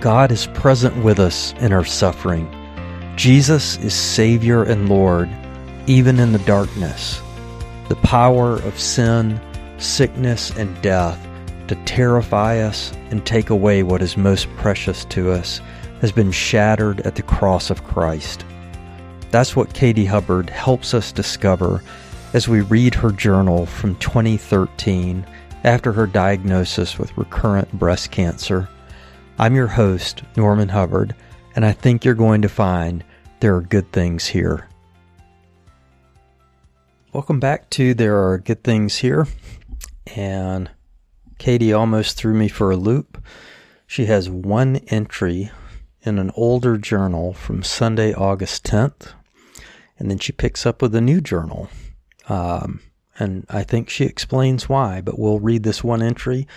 God is present with us in our suffering. Jesus is Savior and Lord, even in the darkness. The power of sin, sickness, and death to terrify us and take away what is most precious to us has been shattered at the cross of Christ. That's what Katie Hubbard helps us discover as we read her journal from 2013 after her diagnosis with recurrent breast cancer. I'm your host, Norman Hubbard, and I think you're going to find there are good things here. Welcome back to There Are Good Things Here. And Katie almost threw me for a loop. She has one entry in an older journal from Sunday, August 10th, and then she picks up with a new journal. Um, and I think she explains why, but we'll read this one entry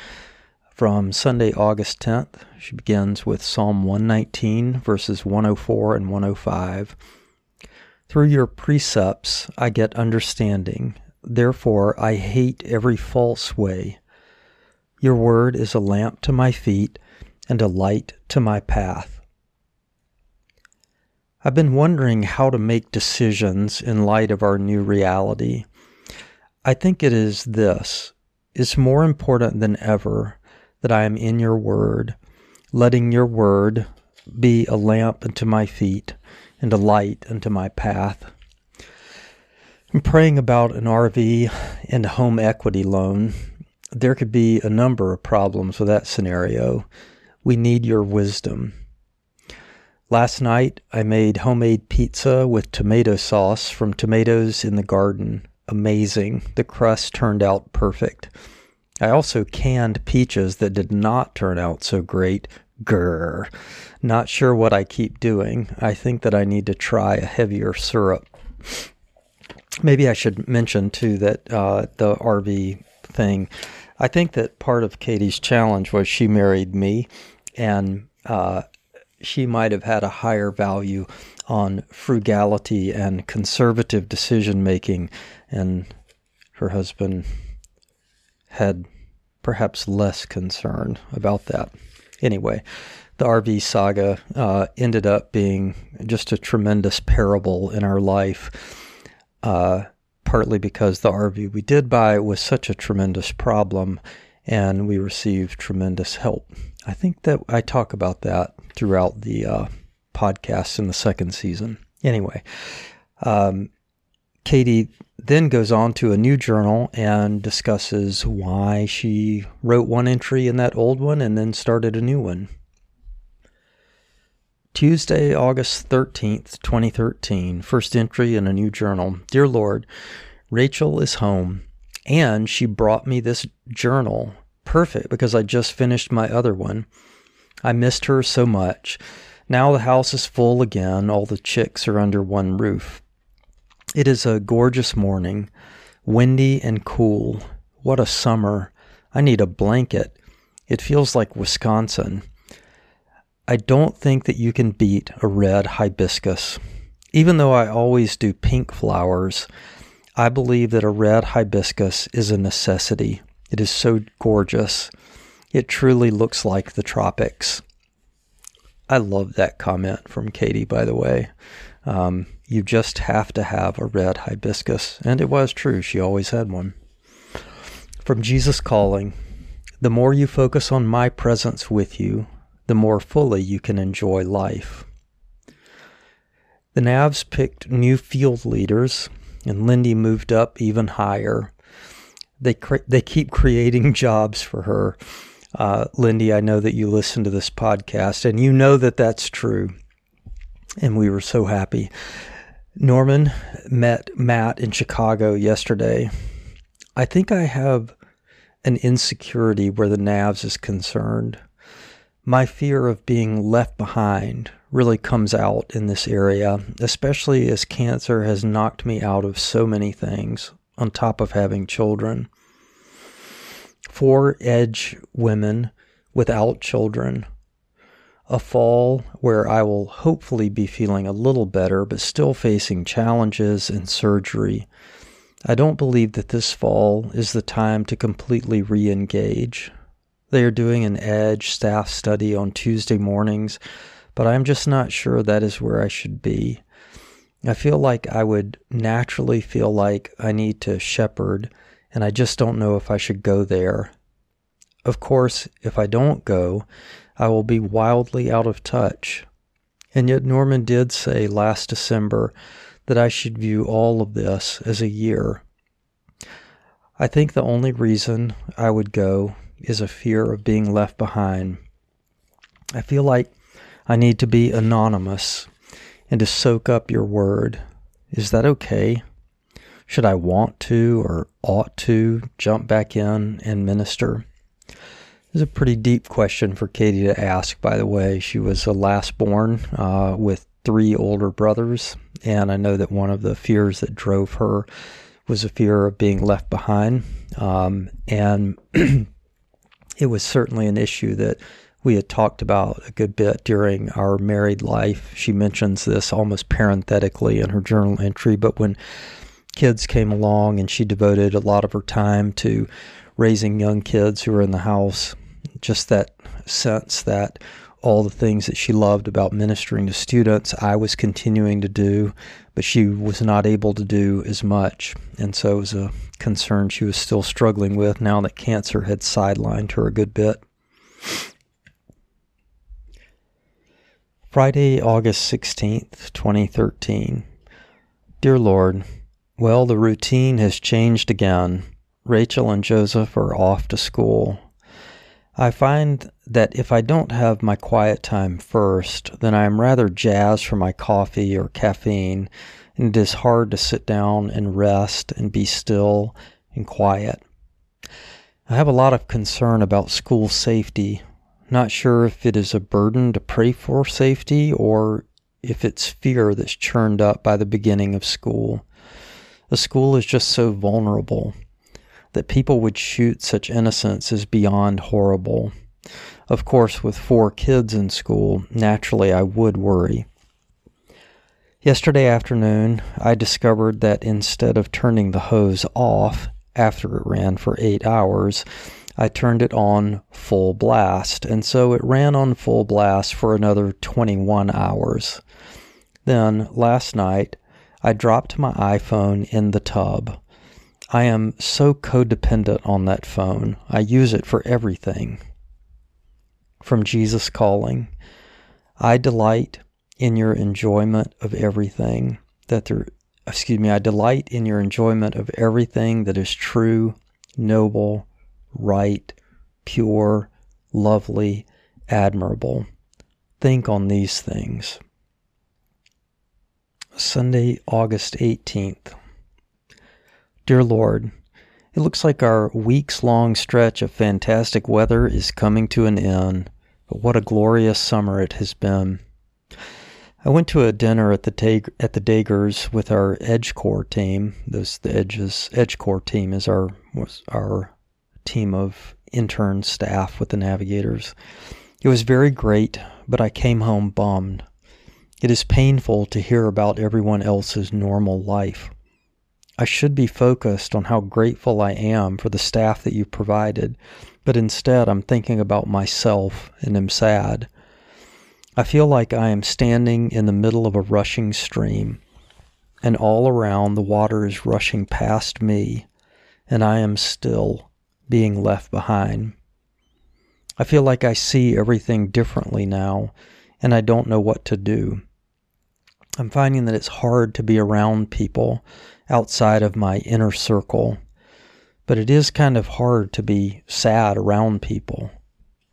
from Sunday, August 10th. She begins with Psalm 119, verses 104 and 105. Through your precepts I get understanding. Therefore I hate every false way. Your word is a lamp to my feet and a light to my path. I've been wondering how to make decisions in light of our new reality. I think it is this. It's more important than ever that I am in your word, letting your word be a lamp unto my feet and a light unto my path. I'm praying about an RV and a home equity loan. There could be a number of problems with that scenario. We need your wisdom. Last night, I made homemade pizza with tomato sauce from tomatoes in the garden. Amazing. The crust turned out perfect. I also canned peaches that did not turn out so great. Grr. Not sure what I keep doing. I think that I need to try a heavier syrup. Maybe I should mention too that uh, the RV thing. I think that part of Katie's challenge was she married me, and uh, she might have had a higher value on frugality and conservative decision making, and her husband had perhaps less concern about that. Anyway, the RV saga uh, ended up being just a tremendous parable in our life, uh, partly because the RV we did buy was such a tremendous problem and we received tremendous help. I think that I talk about that throughout the uh, podcast in the second season. Anyway, um, Katie then goes on to a new journal and discusses why she wrote one entry in that old one and then started a new one. Tuesday, August 13th, 2013, first entry in a new journal. Dear Lord, Rachel is home and she brought me this journal. Perfect because I just finished my other one. I missed her so much. Now the house is full again. All the chicks are under one roof. It is a gorgeous morning, windy and cool. What a summer. I need a blanket. It feels like Wisconsin. I don't think that you can beat a red hibiscus. Even though I always do pink flowers, I believe that a red hibiscus is a necessity. It is so gorgeous. It truly looks like the tropics. I love that comment from Katie, by the way. Um, you just have to have a red hibiscus. And it was true, she always had one. From Jesus Calling The more you focus on my presence with you, the more fully you can enjoy life. The Navs picked new field leaders, and Lindy moved up even higher. They cre- they keep creating jobs for her. Uh, Lindy, I know that you listen to this podcast, and you know that that's true. And we were so happy. Norman met Matt in Chicago yesterday. I think I have an insecurity where the Navs is concerned. My fear of being left behind really comes out in this area, especially as cancer has knocked me out of so many things on top of having children. Four edge women without children. a fall where I will hopefully be feeling a little better, but still facing challenges and surgery. I don't believe that this fall is the time to completely re engage. They are doing an EDGE staff study on Tuesday mornings, but I'm just not sure that is where I should be. I feel like I would naturally feel like I need to shepherd, and I just don't know if I should go there. Of course, if I don't go, I will be wildly out of touch. And yet, Norman did say last December that I should view all of this as a year. I think the only reason I would go is a fear of being left behind. I feel like I need to be anonymous and to soak up your word. Is that okay? Should I want to or ought to jump back in and minister? This is a pretty deep question for Katie to ask, by the way. She was the last born uh, with three older brothers, and I know that one of the fears that drove her was a fear of being left behind. Um, and it was certainly an issue that we had talked about a good bit during our married life. She mentions this almost parenthetically in her journal entry, but when kids came along and she devoted a lot of her time to raising young kids who were in the house, just that sense that all the things that she loved about ministering to students, I was continuing to do, but she was not able to do as much. And so it was a concern she was still struggling with now that cancer had sidelined her a good bit. Friday, August 16th, 2013. Dear Lord, well, the routine has changed again. Rachel and Joseph are off to school. I find that if I don't have my quiet time first, then I am rather jazzed for my coffee or caffeine, and it is hard to sit down and rest and be still and quiet. I have a lot of concern about school safety. Not sure if it is a burden to pray for safety or if it's fear that's churned up by the beginning of school. The school is just so vulnerable. That people would shoot such innocence is beyond horrible. Of course, with four kids in school, naturally I would worry. Yesterday afternoon, I discovered that instead of turning the hose off after it ran for eight hours, I turned it on full blast, and so it ran on full blast for another 21 hours. Then, last night, I dropped my iPhone in the tub. I am so codependent on that phone. I use it for everything. From Jesus Calling, I delight in your enjoyment of everything that there excuse me, I delight in your enjoyment of everything that is true, noble, right, pure, lovely, admirable. Think on these things. Sunday, August 18th. Dear Lord, it looks like our weeks long stretch of fantastic weather is coming to an end, but what a glorious summer it has been. I went to a dinner at the at the Dagers with our Edge Corps team. This the Edges Edge Corps team is our was our team of intern staff with the Navigators. It was very great, but I came home bummed. It is painful to hear about everyone else's normal life. I should be focused on how grateful I am for the staff that you provided, but instead I'm thinking about myself and am sad. I feel like I am standing in the middle of a rushing stream, and all around the water is rushing past me, and I am still being left behind. I feel like I see everything differently now, and I don't know what to do. I'm finding that it's hard to be around people outside of my inner circle. But it is kind of hard to be sad around people.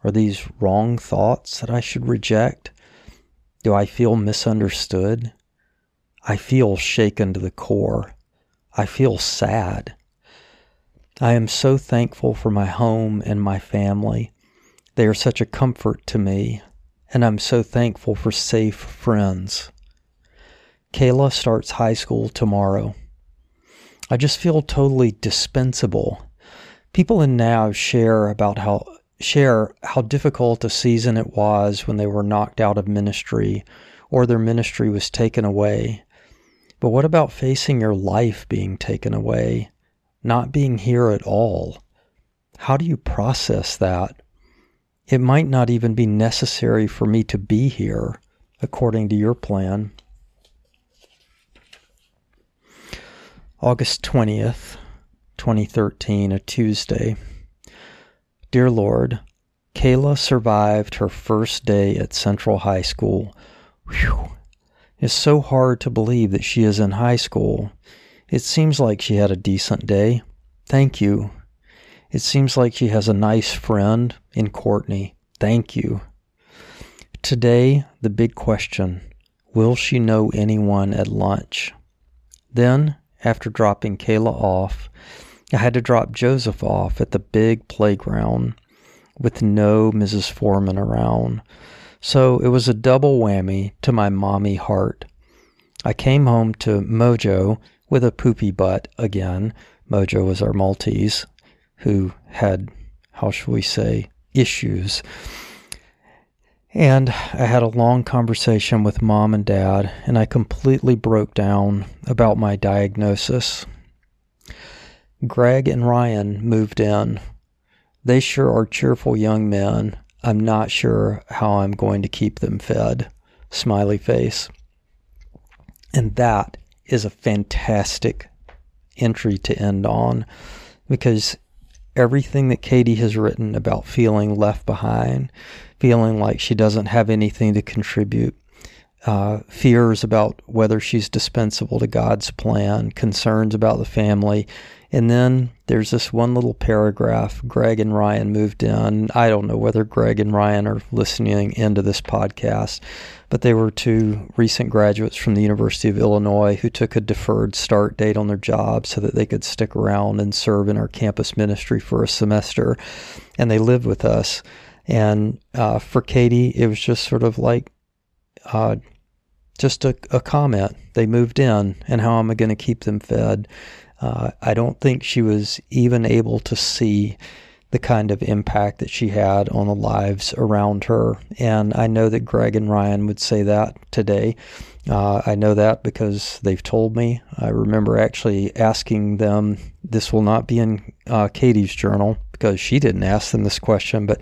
Are these wrong thoughts that I should reject? Do I feel misunderstood? I feel shaken to the core. I feel sad. I am so thankful for my home and my family. They are such a comfort to me, and I'm so thankful for safe friends. Kayla starts high school tomorrow. I just feel totally dispensable. People in Nav share about how share how difficult a season it was when they were knocked out of ministry or their ministry was taken away. But what about facing your life being taken away, not being here at all? How do you process that? It might not even be necessary for me to be here according to your plan. August 20th, 2013, a Tuesday. Dear Lord, Kayla survived her first day at Central High School. Whew. It's so hard to believe that she is in high school. It seems like she had a decent day. Thank you. It seems like she has a nice friend in Courtney. Thank you. Today, the big question Will she know anyone at lunch? Then, after dropping Kayla off, I had to drop Joseph off at the big playground with no Mrs. Foreman around. So it was a double whammy to my mommy heart. I came home to Mojo with a poopy butt again. Mojo was our Maltese who had, how shall we say, issues. And I had a long conversation with mom and dad, and I completely broke down about my diagnosis. Greg and Ryan moved in. They sure are cheerful young men. I'm not sure how I'm going to keep them fed. Smiley face. And that is a fantastic entry to end on because everything that Katie has written about feeling left behind, feeling like she doesn't have anything to contribute, uh, fears about whether she's dispensable to God's plan, concerns about the family, and then there's this one little paragraph. Greg and Ryan moved in. I don't know whether Greg and Ryan are listening into this podcast, but they were two recent graduates from the University of Illinois who took a deferred start date on their job so that they could stick around and serve in our campus ministry for a semester. And they lived with us. And uh, for Katie, it was just sort of like, uh, just a, a, comment. They moved in, and how am I going to keep them fed? Uh, I don't think she was even able to see the kind of impact that she had on the lives around her. And I know that Greg and Ryan would say that today. Uh, I know that because they've told me. I remember actually asking them, this will not be in uh, Katie's journal because she didn't ask them this question, but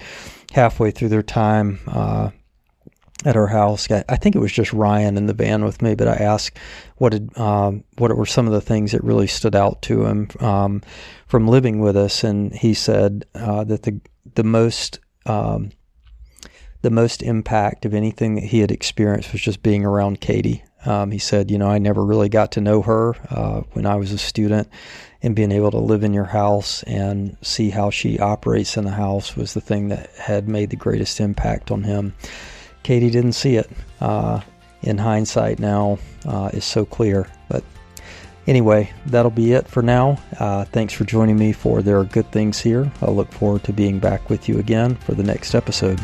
halfway through their time, uh, at our house. I think it was just Ryan in the van with me, but I asked what did um, what were some of the things that really stood out to him um, from living with us, and he said uh, that the the most um, the most impact of anything that he had experienced was just being around Katie. Um, he said, you know, I never really got to know her uh, when I was a student, and being able to live in your house and see how she operates in the house was the thing that had made the greatest impact on him. Katie didn't see it. Uh, in hindsight, now uh, is so clear. But anyway, that'll be it for now. Uh, thanks for joining me for There Are Good Things Here. I look forward to being back with you again for the next episode.